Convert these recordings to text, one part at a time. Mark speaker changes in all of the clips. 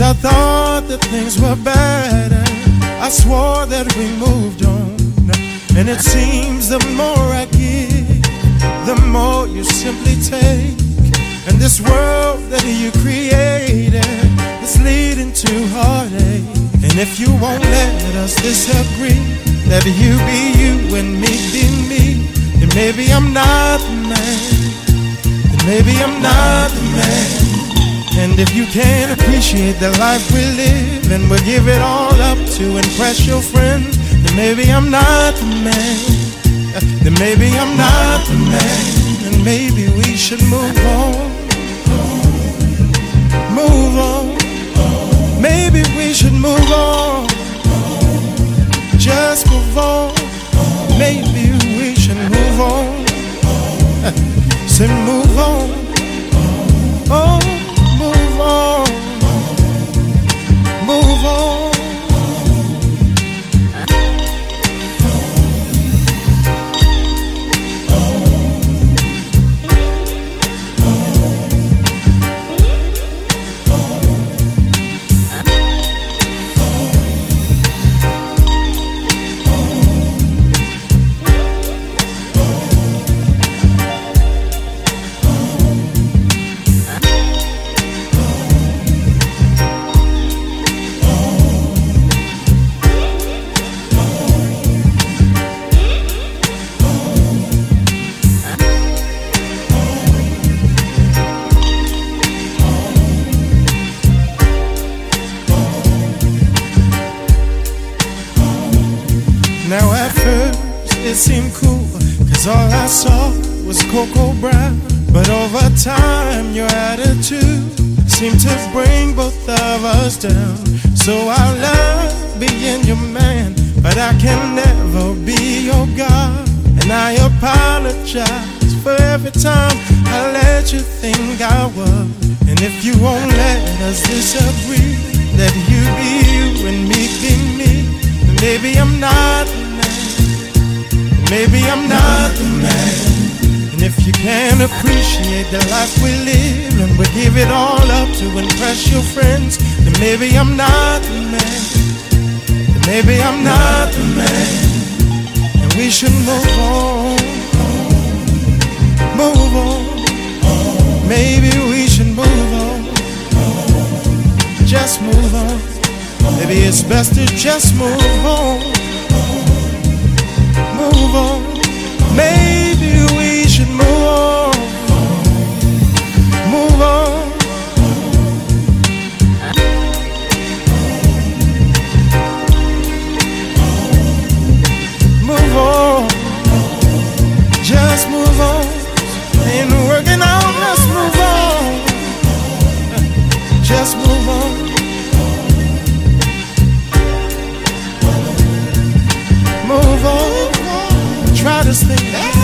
Speaker 1: I thought that things were better. I swore that we moved on. And it seems the more I give, the more you simply take. And this world that you created is leading to heartache. And if you won't let us disagree, that you be you and me be me, then maybe I'm not the man. Then maybe I'm not the man. And if you can't appreciate the life we live and we give it all up to impress your friends, then maybe I'm not the man. Then maybe I'm not the man. And maybe we should move on. Move on. Maybe we should move on. Just move on. Maybe we should move on. Say move on. Saw was Coco Brown. But over time your attitude seemed to bring both of us down. So I love being your man, but I can never be your God. And I apologize for every time I let you think I was. And if you won't let us disagree, that you be you and me be me, maybe I'm not. Maybe I'm not the man. And if you can't appreciate the life we live and we give it all up to impress your friends, then maybe I'm not the man. Then maybe I'm not the man. And we should move on. Move on. Maybe we should move on. Just move on. Maybe it's best to just move on. Move on. Maybe we should move on. Move on. On. Try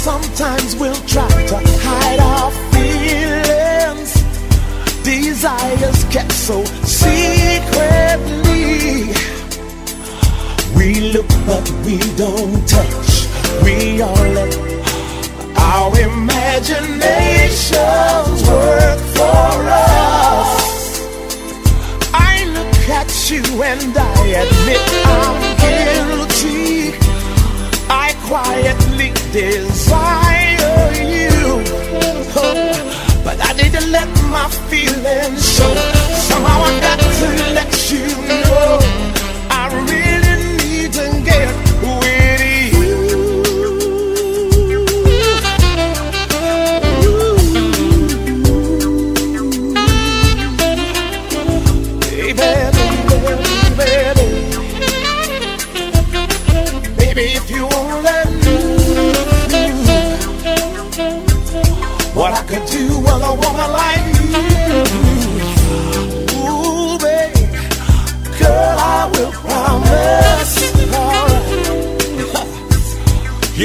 Speaker 2: sometimes we'll try to hide our feelings. Desires kept so secretly. We look but we don't touch. We all let our imaginations work for us.
Speaker 3: you and I admit I'm guilty. I quietly desire you. Oh, but I didn't let my feelings show. Somehow I got to let you know.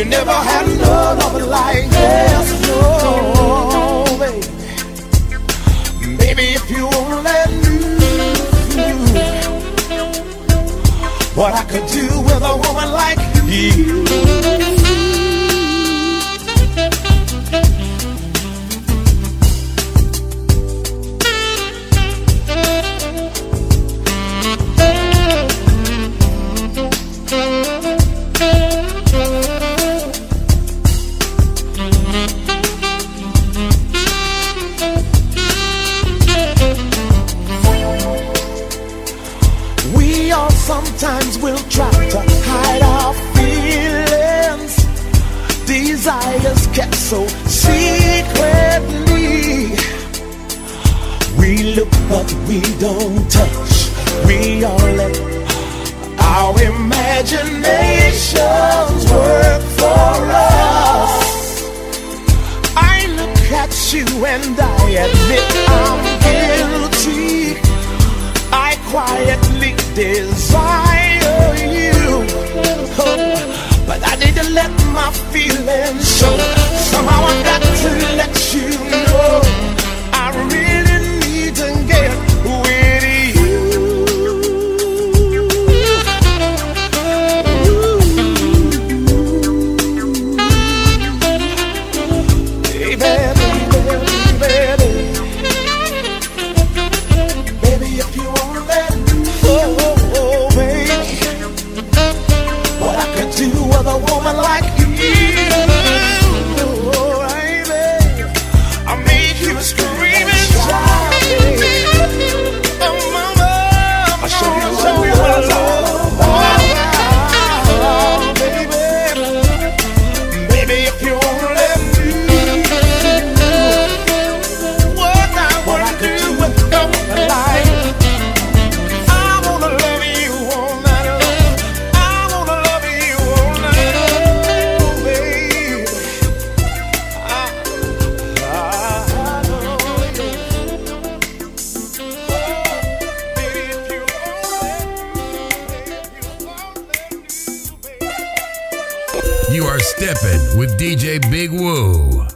Speaker 3: Never had love like this, no, baby. Maybe if you only knew what I could do with a woman like you. what we don't touch. We all let our imaginations work for us. I look at you and I admit I'm guilty. I quietly desire you. Oh, but I need to let my feelings show. Somehow I got to let you know. Steppin' with
Speaker 4: DJ Big Woo.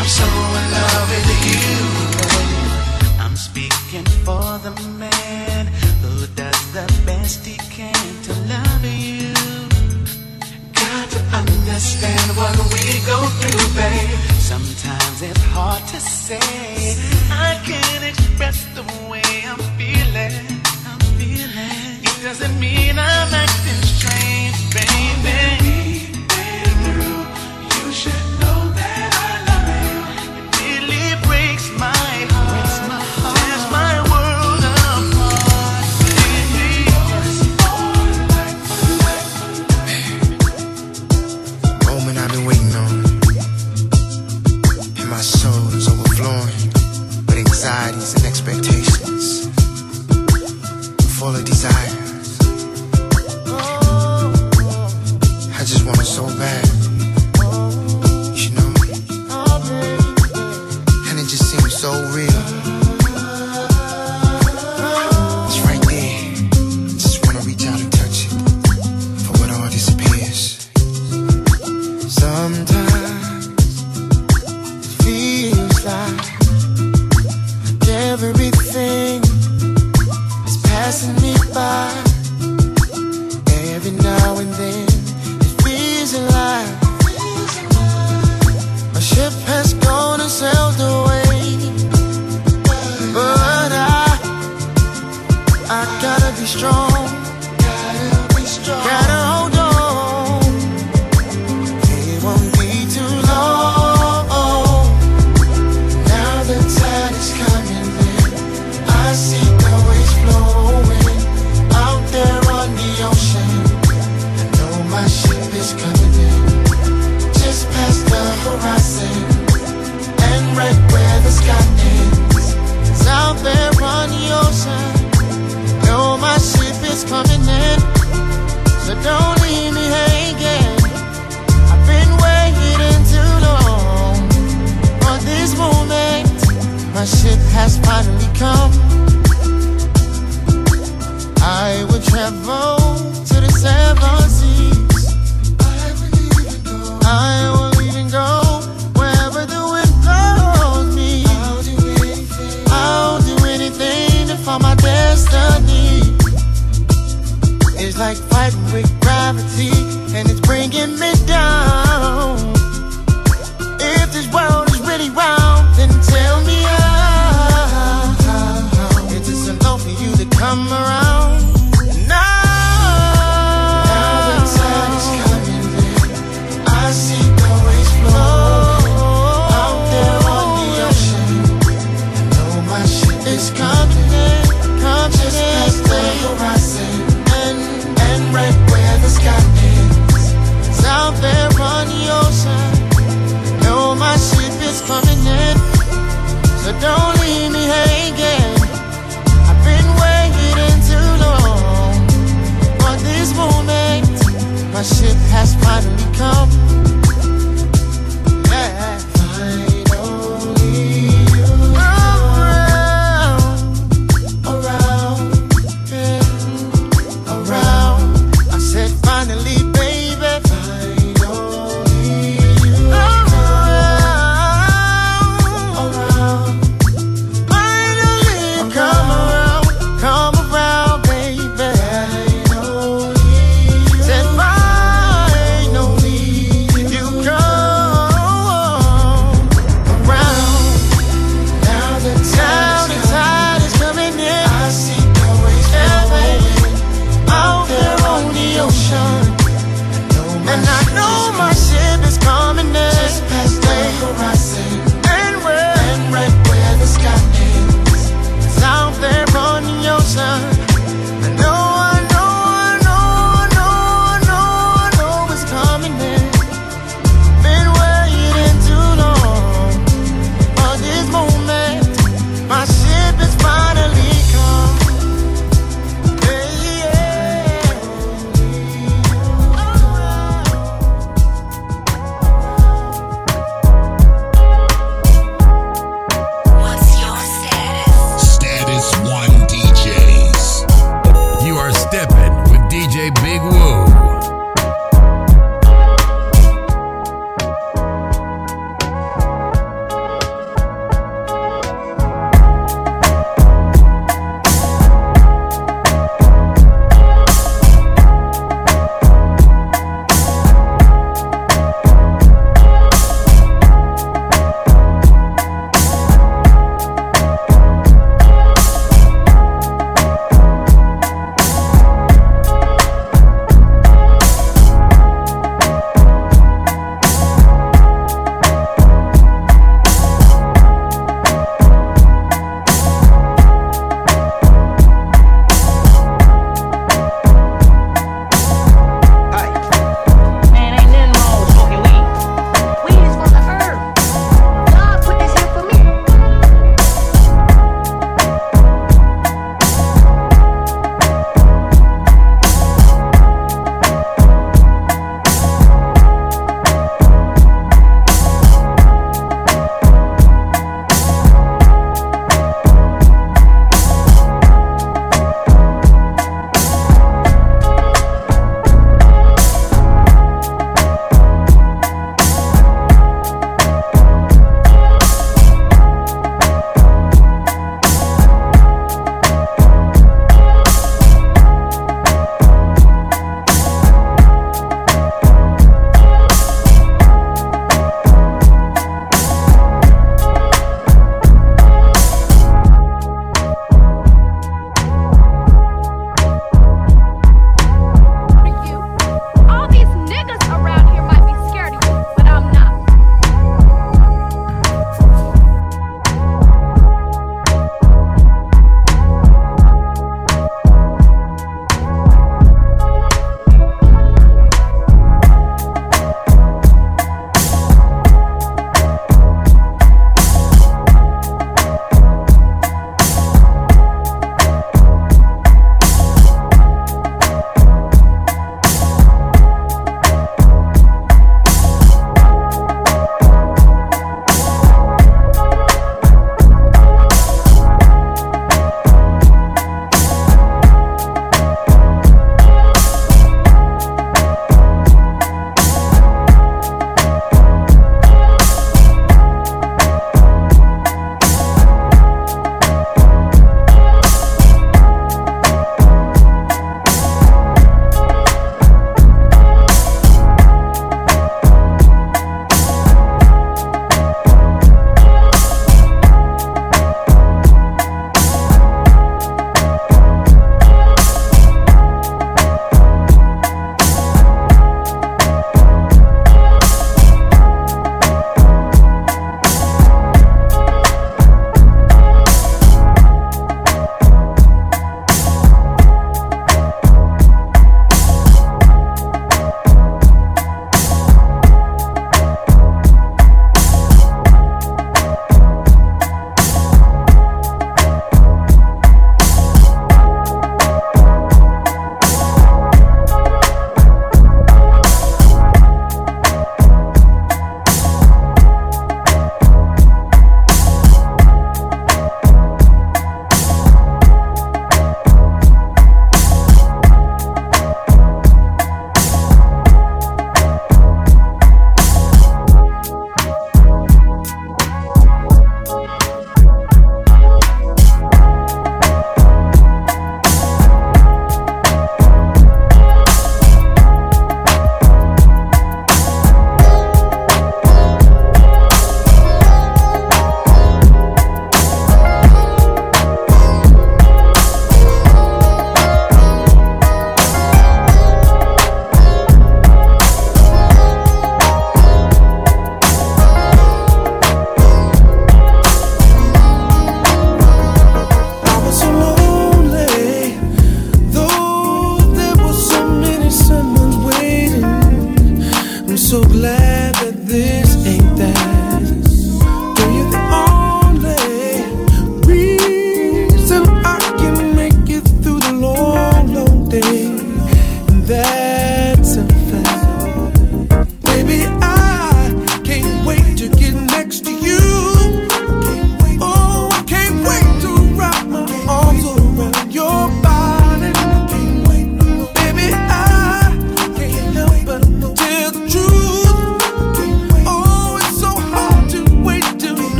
Speaker 5: I'm so in love
Speaker 6: with you. I'm
Speaker 7: speaking for
Speaker 6: the man who does the best
Speaker 7: he can to love you. Got to understand what we go
Speaker 8: through, babe. Sometimes it's hard to say. I can't express the way I'm feeling. I'm feeling. It doesn't mean I'm acting strange, baby. is coming.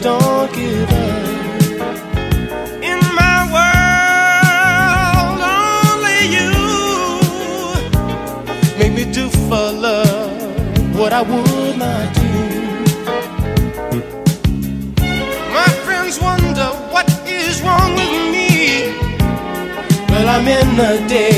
Speaker 8: don't give up. In my world, only you make me do for love what I would not do. My friends wonder what is wrong with me. Well, I'm in the
Speaker 6: day.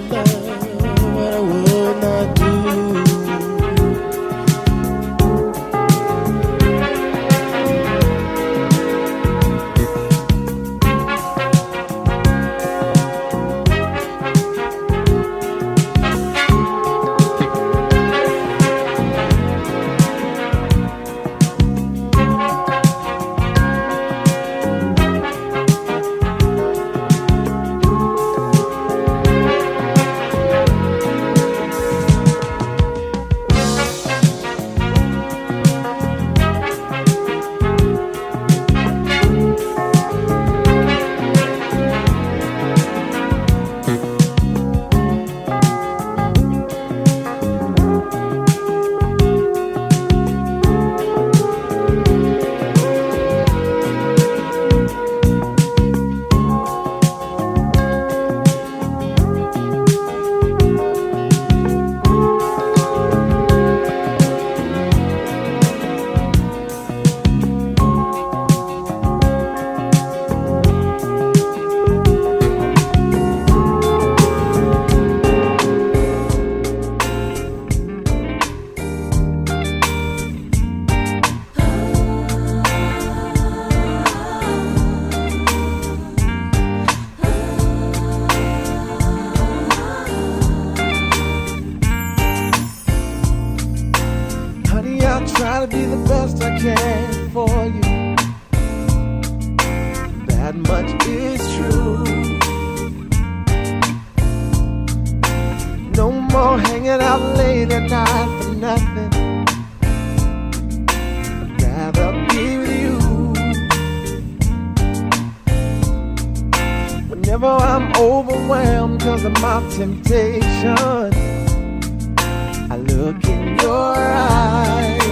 Speaker 9: your eyes.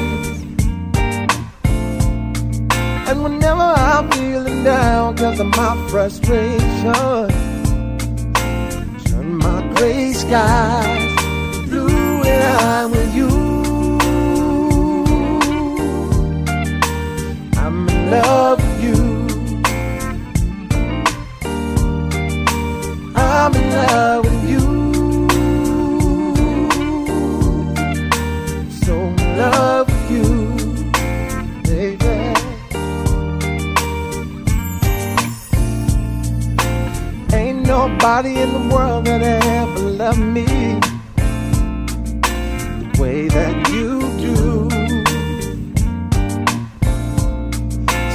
Speaker 9: And whenever I'm feeling down because of my frustration, turn my gray skies blue when I'm with you. I'm in love with you. I'm in love with you. Nobody in the world that ever loved me the way that you do.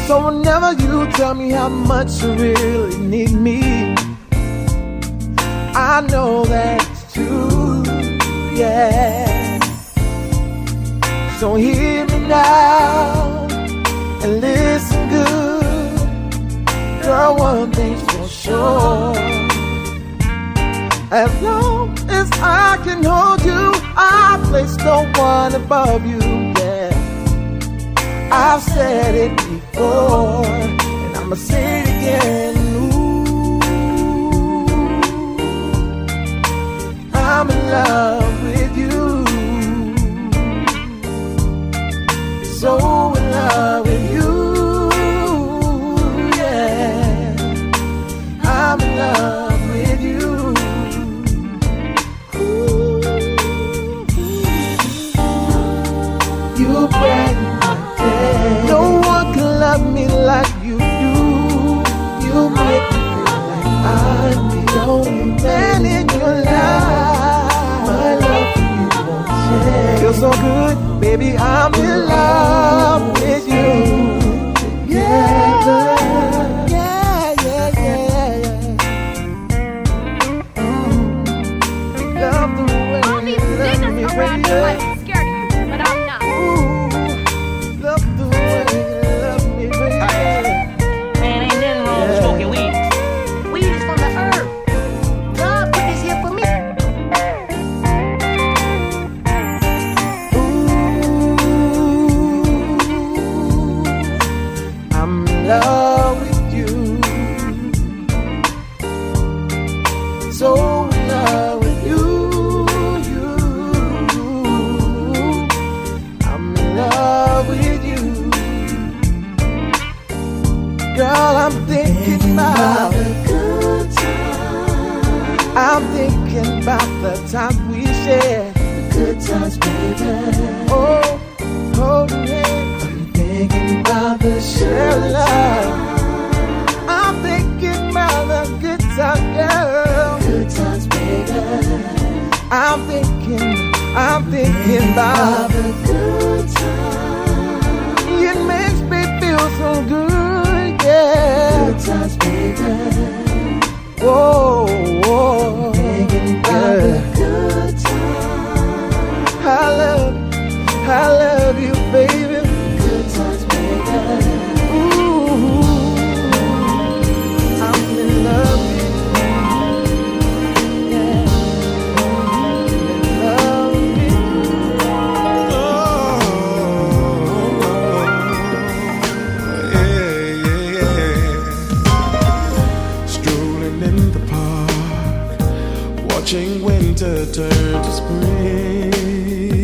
Speaker 9: So whenever you tell me how much you really need me, I know that it's true, yeah. So hear me now and listen good. Girl, one thing's for sure. As long as I can hold you, I place no one above you, yeah. I've said it before, and I'ma say it again. Ooh, I'm in love with you. so baby. I'm in the
Speaker 6: park, watching winter turn to spring.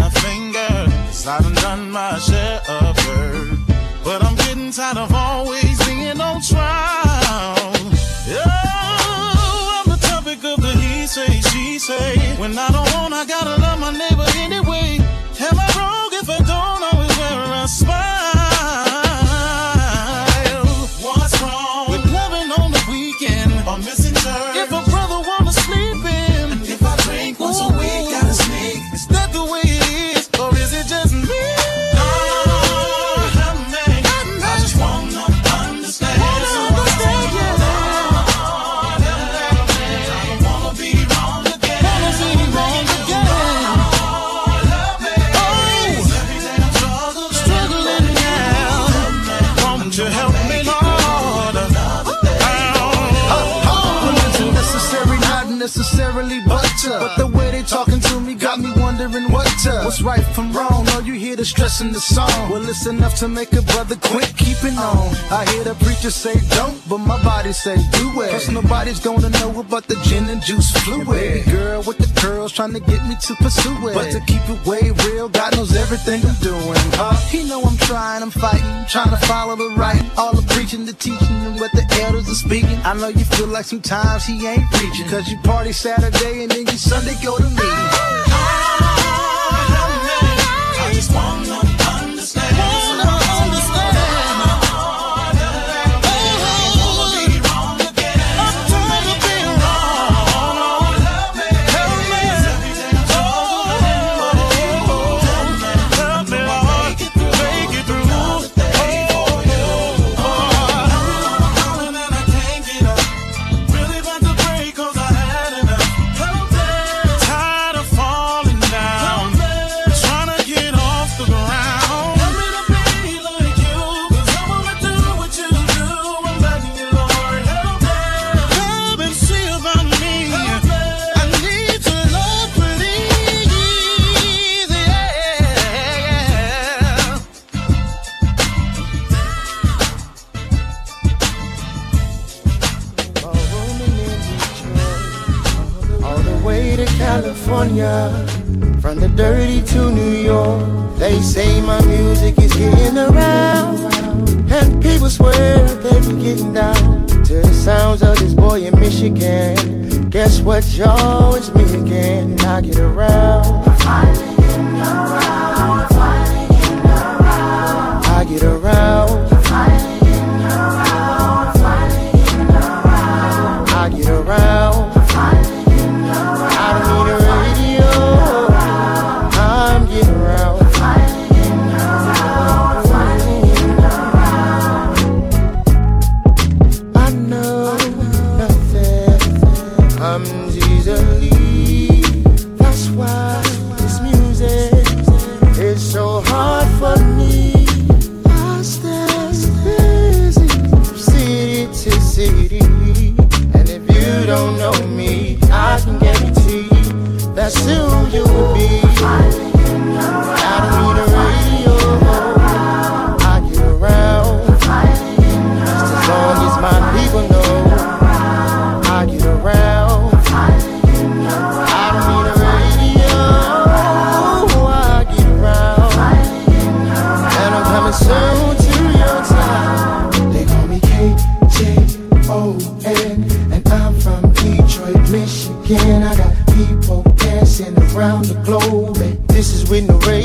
Speaker 6: my fingers. I
Speaker 10: done done my share of hurt. But I'm getting tired of always being on trial. Oh, I'm the topic of the he say, she say. When I don't want, I gotta love my neighbor. what's
Speaker 4: right from wrong. Oh, you hear the stress in the song. Well, it's enough to make a brother quit keeping on. I hear the preacher say don't, but my body say do it. Cause nobody's gonna know about the gin and juice fluid. Baby girl with the curls trying to get me to pursue it. But to keep it way real, God knows everything I'm doing. Huh? He know I'm trying, I'm fighting, trying to follow the right. All the preaching, the teaching, and what the elders are speaking. I know you feel like sometimes he ain't preaching. Cause you party Saturday and then you Sunday go to meeting
Speaker 10: swung again. I
Speaker 11: got people dancing around the globe. And this is
Speaker 12: when the
Speaker 7: rain